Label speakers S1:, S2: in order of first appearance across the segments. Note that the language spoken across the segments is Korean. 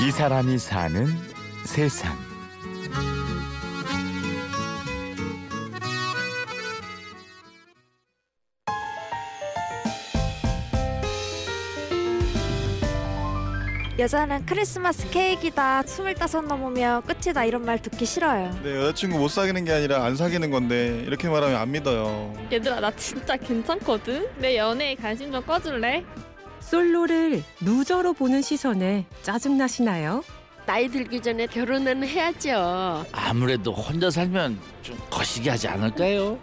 S1: 이 사람이 사는 세상.
S2: 여자는 크리스마스 케이크다. 스물다섯 넘으면 끝이다. 이런 말 듣기 싫어요.
S3: 네, 여자친구 못 사귀는 게 아니라 안 사귀는 건데 이렇게 말하면 안 믿어요.
S4: 얘들아 나 진짜 괜찮거든? 내 연애에 관심 좀 꺼줄래?
S5: 솔로를 루저로 보는 시선에 짜증나시나요?
S6: 나이 들기 전에 결혼은 해야죠.
S7: 아무래도 혼자 살면 좀 거시기 하지 않을까요?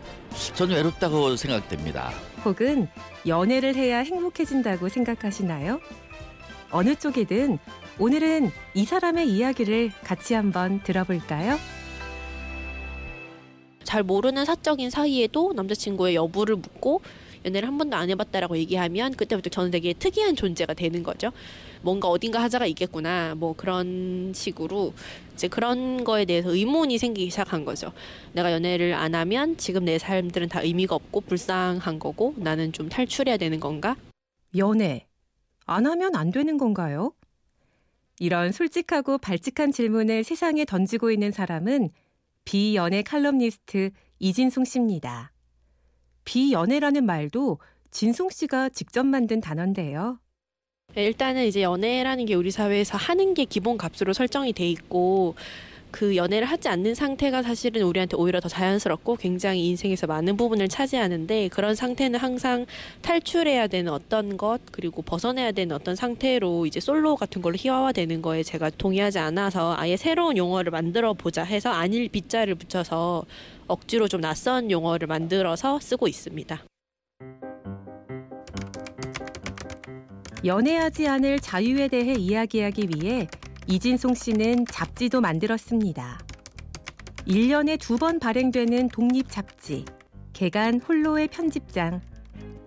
S7: 저는 외롭다고 생각됩니다.
S5: 혹은 연애를 해야 행복해진다고 생각하시나요? 어느 쪽이든 오늘은 이 사람의 이야기를 같이 한번 들어볼까요?
S8: 잘 모르는 사적인 사이에도 남자친구의 여부를 묻고 연애를 한 번도 안 해봤다라고 얘기하면 그때부터 저는 되게 특이한 존재가 되는 거죠. 뭔가 어딘가 하자가 있겠구나. 뭐 그런 식으로 이제 그런 거에 대해서 의문이 생기기 시작한 거죠. 내가 연애를 안 하면 지금 내 삶들은 다 의미가 없고 불쌍한 거고 나는 좀 탈출해야 되는 건가?
S5: 연애. 안 하면 안 되는 건가요? 이런 솔직하고 발칙한 질문을 세상에 던지고 있는 사람은 비연애 칼럼니스트 이진송 씨입니다. 비연애라는 말도 진송 씨가 직접 만든 단어인데요.
S8: 일단은 이제 연애라는 게 우리 사회에서 하는 게 기본 값으로 설정이 돼 있고 그 연애를 하지 않는 상태가 사실은 우리한테 오히려 더 자연스럽고 굉장히 인생에서 많은 부분을 차지하는데 그런 상태는 항상 탈출해야 되는 어떤 것 그리고 벗어내야 되는 어떤 상태로 이제 솔로 같은 걸로 희화화되는 거에 제가 동의하지 않아서 아예 새로운 용어를 만들어 보자 해서 안일 빗자를 붙여서 억지로 좀 낯선 용어를 만들어서 쓰고 있습니다.
S5: 연애하지 않을 자유에 대해 이야기하기 위해 이진송 씨는 잡지도 만들었습니다. 1년에 두 번 발행되는 독립 잡지, 개간 홀로의 편집장.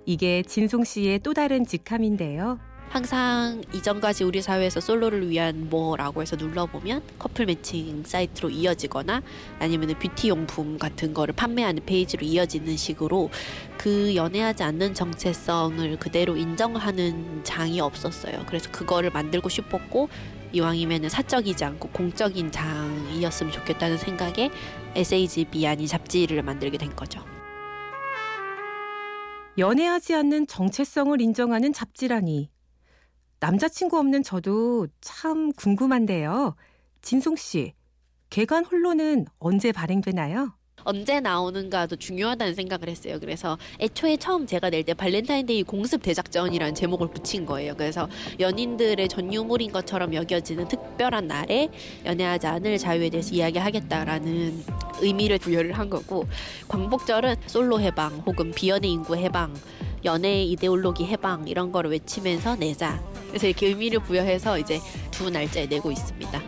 S5: 이게 진송 씨의 또 다른 직함인데요.
S8: 항상 이전까지 우리 사회에서 솔로를 위한 뭐라고 해서 눌러보면 커플 매칭 사이트로 이어지거나 아니면 뷰티 용품 같은 거를 판매하는 페이지로 이어지는 식으로 그 연애하지 않는 정체성을 그대로 인정하는 장이 없었어요. 그래서 그거를 만들고 싶었고 이왕이면 사적이지 않고 공적인 장이었으면 좋겠다는 생각에 에세이집이 아닌 잡지를 만들게 된 거죠.
S5: 연애하지 않는 정체성을 인정하는 잡지라니. 남자친구 없는 저도 참 궁금한데요. 진송 씨, 계간홀로는 언제 발행되나요?
S8: 언제 나오는가도 중요하다는 생각을 했어요. 그래서 애초에 처음 제가 낼 때 발렌타인데이 공습 대작전이라는 제목을 붙인 거예요. 그래서 연인들의 전유물인 것처럼 여겨지는 특별한 날에 연애하지 않을 자유에 대해서 이야기하겠다라는 의미를 부여를 한 거고 광복절은 솔로 해방 혹은 비연애 인구 해방 연애 이데올로기 해방 이런 거를 외치면서 내자. 그래서 이렇게 의미를 부여해서 이제 두 날짜에 내고 있습니다.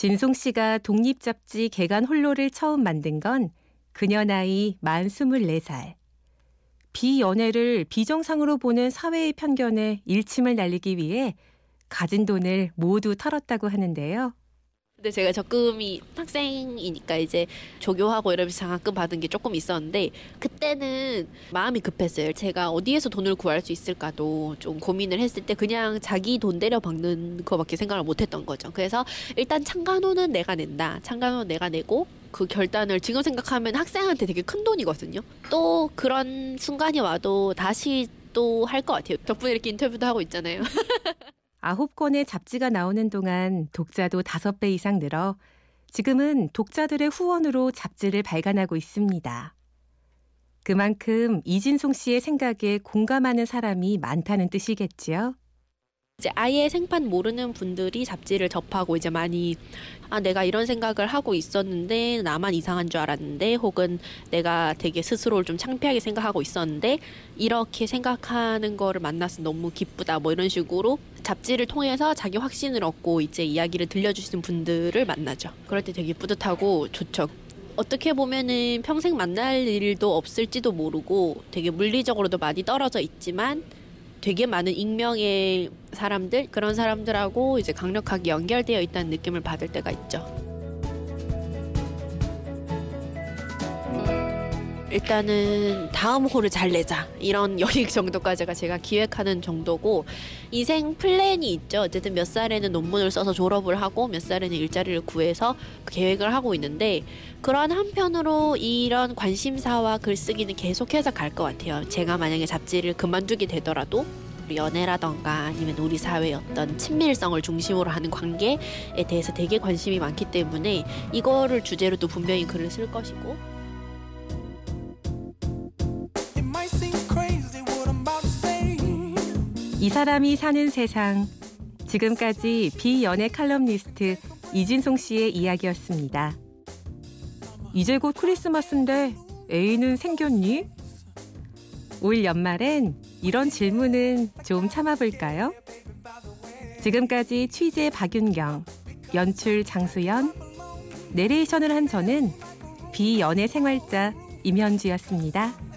S5: 진송 씨가 독립 잡지 개간 홀로를 처음 만든 건 그녀 나이 만 24살. 비연애를 비정상으로 보는 사회의 편견에 일침을 날리기 위해 가진 돈을 모두 털었다고 하는데요.
S8: 근데 제가 적금이 학생이니까 이제 조교하고 이러면서 장학금 받은 게 조금 있었는데 그때는 마음이 급했어요. 제가 어디에서 돈을 구할 수 있을까도 좀 고민을 했을 때 그냥 자기 돈 때려 박는 거밖에 생각을 못 했던 거죠. 그래서 일단 창간호는 내가 낸다. 창간호 내가 내고 그 결단을 지금 생각하면 학생한테 되게 큰 돈이거든요. 또 그런 순간이 와도 다시 또 할 것 같아요. 덕분에 이렇게 인터뷰도 하고 있잖아요.
S5: 아홉 권의 잡지가 나오는 동안 독자도 다섯 배 이상 늘어 지금은 독자들의 후원으로 잡지를 발간하고 있습니다. 그만큼 이진송 씨의 생각에 공감하는 사람이 많다는 뜻이겠지요.
S8: 이제 아예 생판 모르는 분들이 잡지를 접하고 이제 많이 아 내가 이런 생각을 하고 있었는데 나만 이상한 줄 알았는데 혹은 내가 되게 스스로를 좀 창피하게 생각하고 있었는데 이렇게 생각하는 거를 만나서 너무 기쁘다 뭐 이런 식으로 잡지를 통해서 자기 확신을 얻고 이제 이야기를 들려주시는 분들을 만나죠. 그럴 때 되게 뿌듯하고 좋죠. 어떻게 보면은 평생 만날 일도 없을지도 모르고 되게 물리적으로도 많이 떨어져 있지만 되게 많은 익명의 사람들 그런 사람들하고 이제 강력하게 연결되어 있다는 느낌을 받을 때가 있죠. 일단은 다음 호를 잘 내자 이런 여익 정도까지가 제가 기획하는 정도고 인생 플랜이 있죠. 어쨌든 몇 살에는 논문을 써서 졸업을 하고 몇 살에는 일자리를 구해서 계획을 하고 있는데 그런 한편으로 이런 관심사와 글쓰기는 계속해서 갈 것 같아요. 제가 만약에 잡지를 그만두게 되더라도 연애라던가 아니면 우리 사회의 어떤 친밀성을 중심으로 하는 관계에 대해서 되게 관심이 많기 때문에 이거를 주제로도 분명히 글을 쓸 것이고
S5: 이 사람이 사는 세상. 지금까지 비연애 칼럼니스트 이진송 씨의 이야기였습니다. 이제 곧 크리스마스인데 애인은 생겼니? 올 연말엔 이런 질문은 좀 참아볼까요? 지금까지 취재 박윤경, 연출 장수연, 내레이션을 한 저는 비연애 생활자 임현주였습니다.